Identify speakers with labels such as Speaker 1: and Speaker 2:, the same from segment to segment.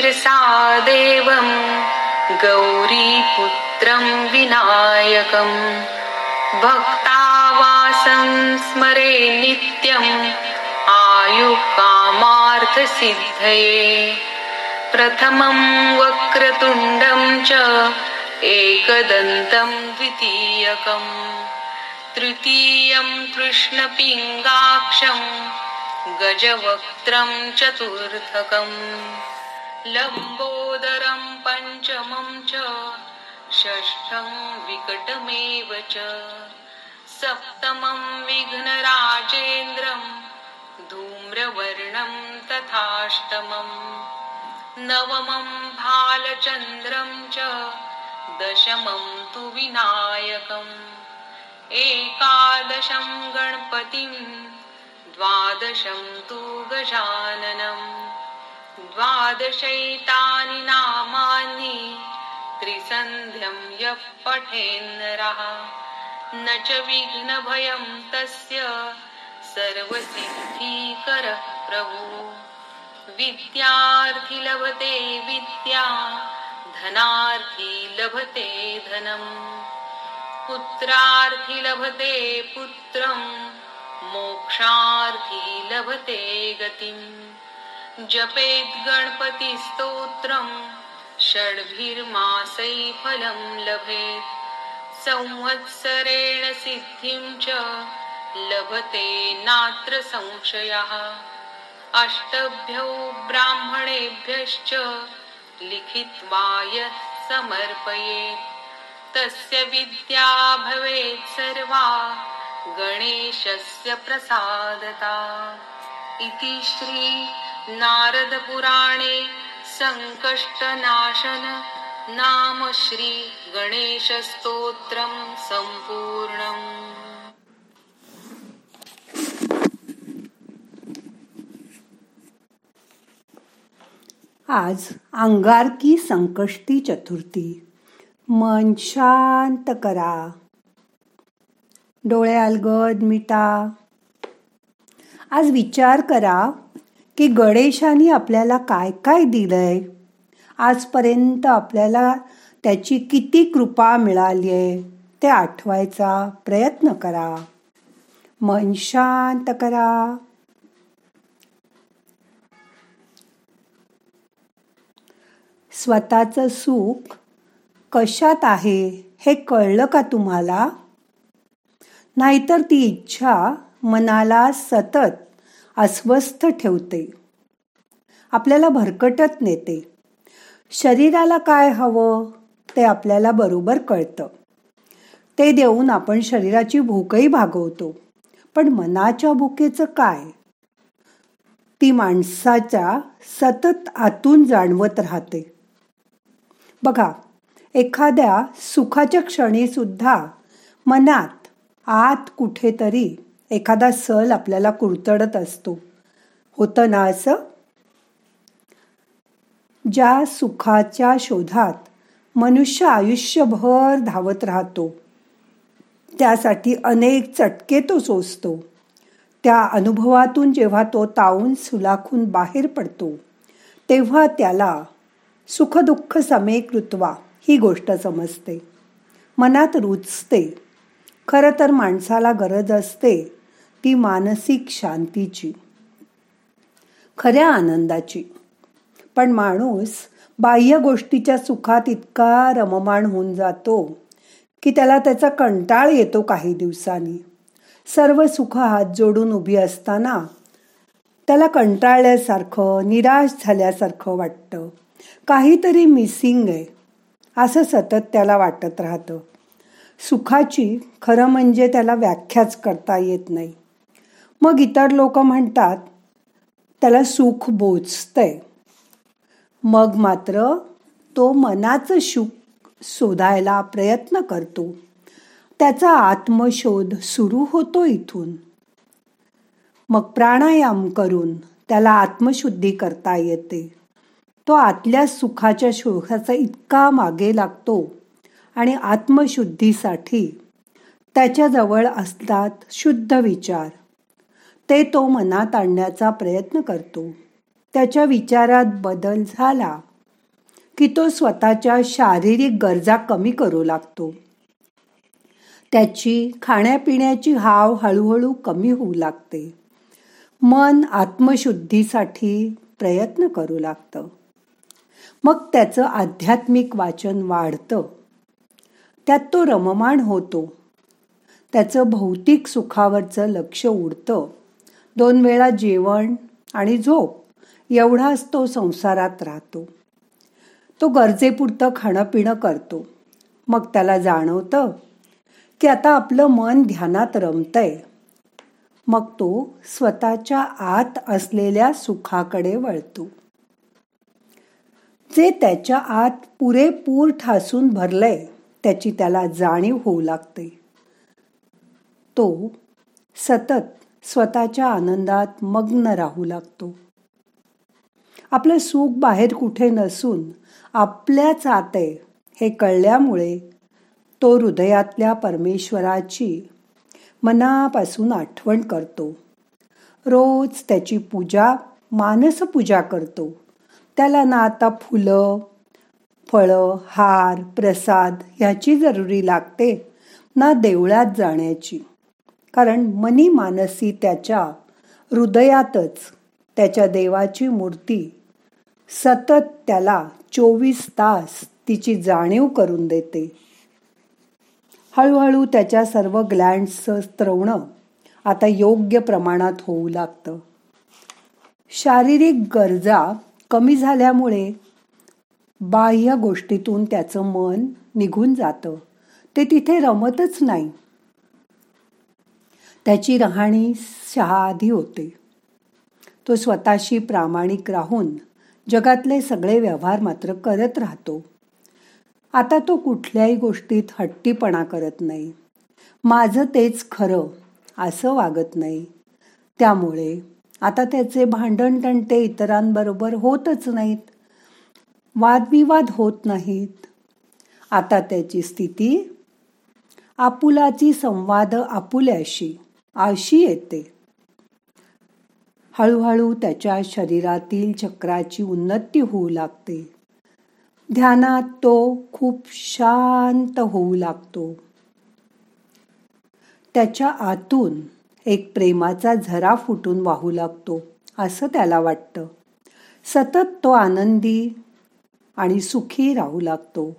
Speaker 1: शिरसा देवम् गौरीपुत्रं विनायकम् भक्तावासं स्मरे नित्यम् आयुकामार्थसिद्धये। प्रथमं वक्रतुण्डं च एकदन्तं द्वितीयकम् तृतीयं कृष्णपिङ्गाक्षं गजवक्त्रं चतुर्थकम्। लम्बोदरं पञ्चमं च षष्ठं विकटमेव च। सप्तमं विघ्नराजेन्द्रं धूम्रवर्णं तथाष्टमम् नवमं भालचन्द्रं च दशमं तु विनायकम्। एकादशं गणपतिं द्वादशं तु गजाननम्। द्वादशैतानि नामानि त्रिसन्ध्यं यः पठेन्नरः न च विघ्नभयं तस्य सर्वसिद्धिकरः प्रभु। विद्यार्थी लभते विद्या धनार्थी लभते धनम् पुत्रार्थी लभते पुत्रम् मोक्षार्थी लभते गतिम्। जपेत् गणपतिस्तोत्रम् षड्भिर्मासै फलं लभेत्। संवत्सरेण सिद्धिं च लभते नात्र संशयः। अष्टभ्यो ब्राह्मणेभ्यश्च लिखित्वा यः समर्पयेत् तस्य विद्या भवेत् सर्वा गणेशस्य प्रसादता। इति श्री नारद पुराणे सङ्कष्टनाशन नाम श्री गणेशस्तोत्रं सम्पूर्णम्
Speaker 2: आज अंगारकी संकष्टी चतुर्थी. मन शांत करा. डोळे अलगद मिटा. आज विचार करा की गणेशाने आपल्याला काय काय दिलंय? आजपर्यंत आपल्याला त्याची किती कृपा मिळाली आहे ते आठवायचा प्रयत्न करा. मन शांत करा. स्वतःचं सुख कशात आहे हे कळलं का तुम्हाला? नाहीतर ती इच्छा मनाला सतत अस्वस्थ ठेवते. आपल्याला भरकटत नेते. शरीराला काय हवं ते आपल्याला बरोबर कळतं. ते देऊन आपण शरीराची भूकही भागवतो. पण मनाच्या भूकेचं काय? ती माणसाच्या सतत आतून जाणवत राहते. बघा एखाद्या सुखाच्या क्षणीसुद्धा मनात आत कुठेतरी एखादा सल आपल्याला कुरतडत असतो. होतं ना असं? ज्या सुखाच्या शोधात मनुष्य आयुष्यभर धावत राहतो त्यासाठी अनेक चटके तो सोसतो. त्या अनुभवातून जेव्हा तो तावून सुलाखून बाहेर पडतो तेव्हा त्याला सुखदुःख समेकृत्वा ही गोष्ट समजते. मनात रुचते. खरं तर माणसाला गरज असते. ती मानसिक शांतीची खऱ्या आनंदाची. पण माणूस बाह्य गोष्टीच्या सुखात इतका रममाण होऊन जातो की त्याला त्याचा कंटाळ येतो काही दिवसांनी. सर्व सुख हात जोडून उभी असताना त्याला कंटाळल्यासारखं निराश झाल्यासारखं वाटतं. काहीतरी मिसिंग आहे असं सतत त्याला वाटत राहतं. सुखाची खरं म्हणजे त्याला व्याख्याच करता येत नाही. मग इतर लोक म्हणतात त्याला सुख बोचतंय मग मात्र तो मनाचं सुख शोधायला प्रयत्न करतो. त्याचा आत्मशोध सुरू होतो इथून. मग प्राणायाम करून त्याला आत्मशुद्धी करता येते. तो आतल्या सुखाच्या शोधाचा इतका मागे लागतो आणि आत्मशुद्धीसाठी त्याच्याजवळ असतात शुद्ध विचार. ते तो मनात आणण्याचा प्रयत्न करतो. त्याच्या विचारात बदल झाला की तो स्वतःच्या शारीरिक गरजा कमी करू लागतो. त्याची खाण्यापिण्याची हाव हळूहळू कमी होऊ लागते. मन आत्मशुद्धीसाठी प्रयत्न करू लागतं. मग त्याचं आध्यात्मिक वाचन वाढतं. त्यात तो रममाण होतो. त्याचं भौतिक सुखावरचं लक्ष उडतं. दोन वेळा जेवण आणि झोप एवढाच तो संसारात राहतो. तो गरजेपुरतं खाणं पिणं करतो. मग त्याला जाणवतं की आता आपलं मन ध्यानात रमतंय. मग तो स्वतःच्या आत असलेल्या सुखाकडे वळतो. जे त्याच्या आत पुरेपूर ठासून भरलंय त्याची त्याला जाणीव होऊ लागते. तो सतत स्वतःच्या आनंदात मग्न राहू लागतो. आपलं सुख बाहेर कुठे नसून आपल्याच आत आहे हे कळल्यामुळे तो हृदयातल्या परमेश्वराची मनापासून आठवण करतो. रोज त्याची पूजा मानसपूजा करतो. त्याला ना आता फुलं फळं हार प्रसाद ह्याची जरुरी लागते ना देवळात जाण्याची. कारण मनी मानसी त्याच्या हृदयातच त्याच्या देवाची मूर्ती सतत त्याला चोवीस तास तिची जाणीव करून देते. हळूहळू त्याच्या सर्व ग्लँड्सचं स्त्रवणं आता योग्य प्रमाणात होऊ लागतं. शारीरिक गरजा कमी झाल्यामुळे बाह्य गोष्टीतून त्याचं मन निघून जातं. ते तिथे रमतच नाही. त्याची राहणी शहाआधी होते. तो स्वतःशी प्रामाणिक राहून जगातले सगळे व्यवहार मात्र करत राहतो. आता तो कुठल्याही गोष्टीत हट्टीपणा करत नाही. माझं तेच खरं असं वागत नाही. त्यामुळे आता त्याचे भांडण तंटे इतरांबरोबर होतच नाहीत. वादविवाद होत नाहीत. आता त्याची स्थिती आपुलाची संवाद आपुल्याशी. आशी येते. हळूहळू त्याच्या शरीरातील चक्राची उन्नती होऊ लागते. ध्यानात तो खूप शांत होऊ लागतो. त्याच्या आतून एक प्रेमाचा झरा फुटून वाहू लागतो असं त्याला वाटतं. सतत तो आनंदी आणि सुखी राहू लागतो.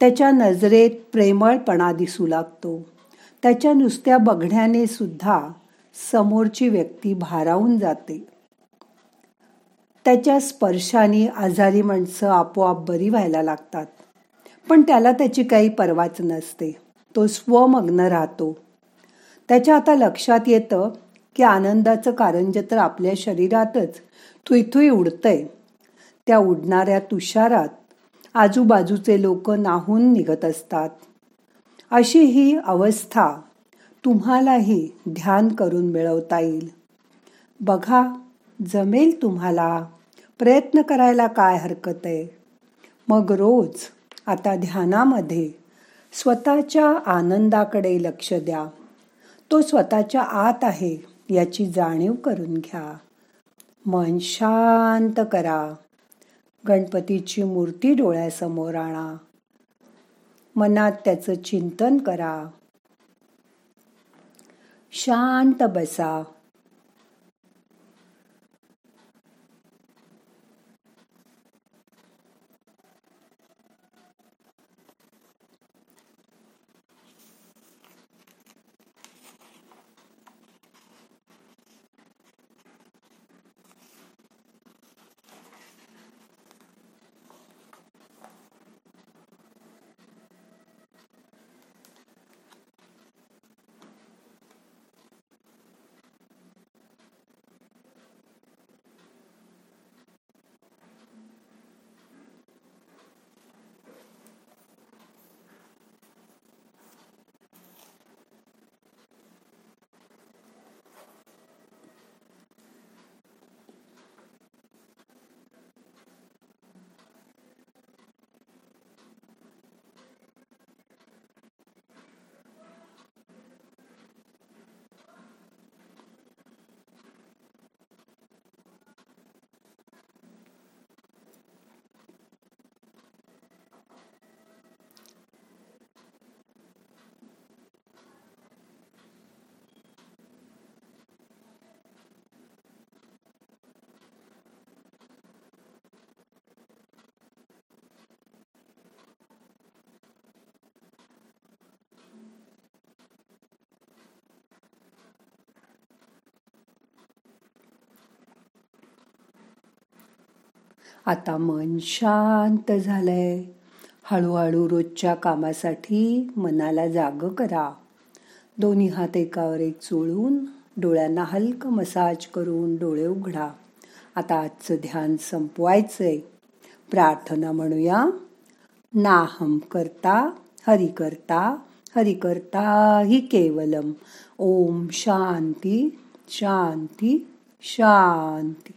Speaker 2: त्याच्या नजरेत प्रेमळपणा दिसू लागतो. त्याच्या नुसत्या बघण्याने सुद्धा समोरची व्यक्ती भारावून जाते. त्याच्या स्पर्शाने आजारी माणसं आपोआप बरी व्हायला लागतात. पण त्याला त्याची काही पर्वाच नसते. तो स्वमग्न राहतो. त्याच्या आता लक्षात येतं की आनंदाचं कारंज तर आपल्या शरीरातच थुईथुई उडतंय. त्या उडणाऱ्या तुषारात आजूबाजूचे लोक नाहून निघत असतात. अशी ही अवस्था तुम्हालाही ध्यान करून मिळवता येईल. बघा जमेल तुम्हाला. प्रयत्न करायला काय हरकत आहे? मग रोज आता ध्यानामध्ये स्वतःच्या आनंदाकडे लक्ष द्या. तो स्वतःच्या आत आहे याची जाणीव करून घ्या. मन शांत करा. गणपतीची मूर्ती डोळ्यासमोर आणा. मनात त्याचं चिंतन करा. शांत बसा. आता मन शांत झालंय. हळूहळू रोजच्या कामासाठी मनाला जाग करा. दोन्ही हात एकावर एक चोळून डोळ्यांना हलक मसाज करून डोळे उघडा. आता आजचं ध्यान संपवायचंय. प्रार्थना म्हणूया. नाहम करता हरि करता हरि करता हि केवलम. ओम शांती शांती शांती.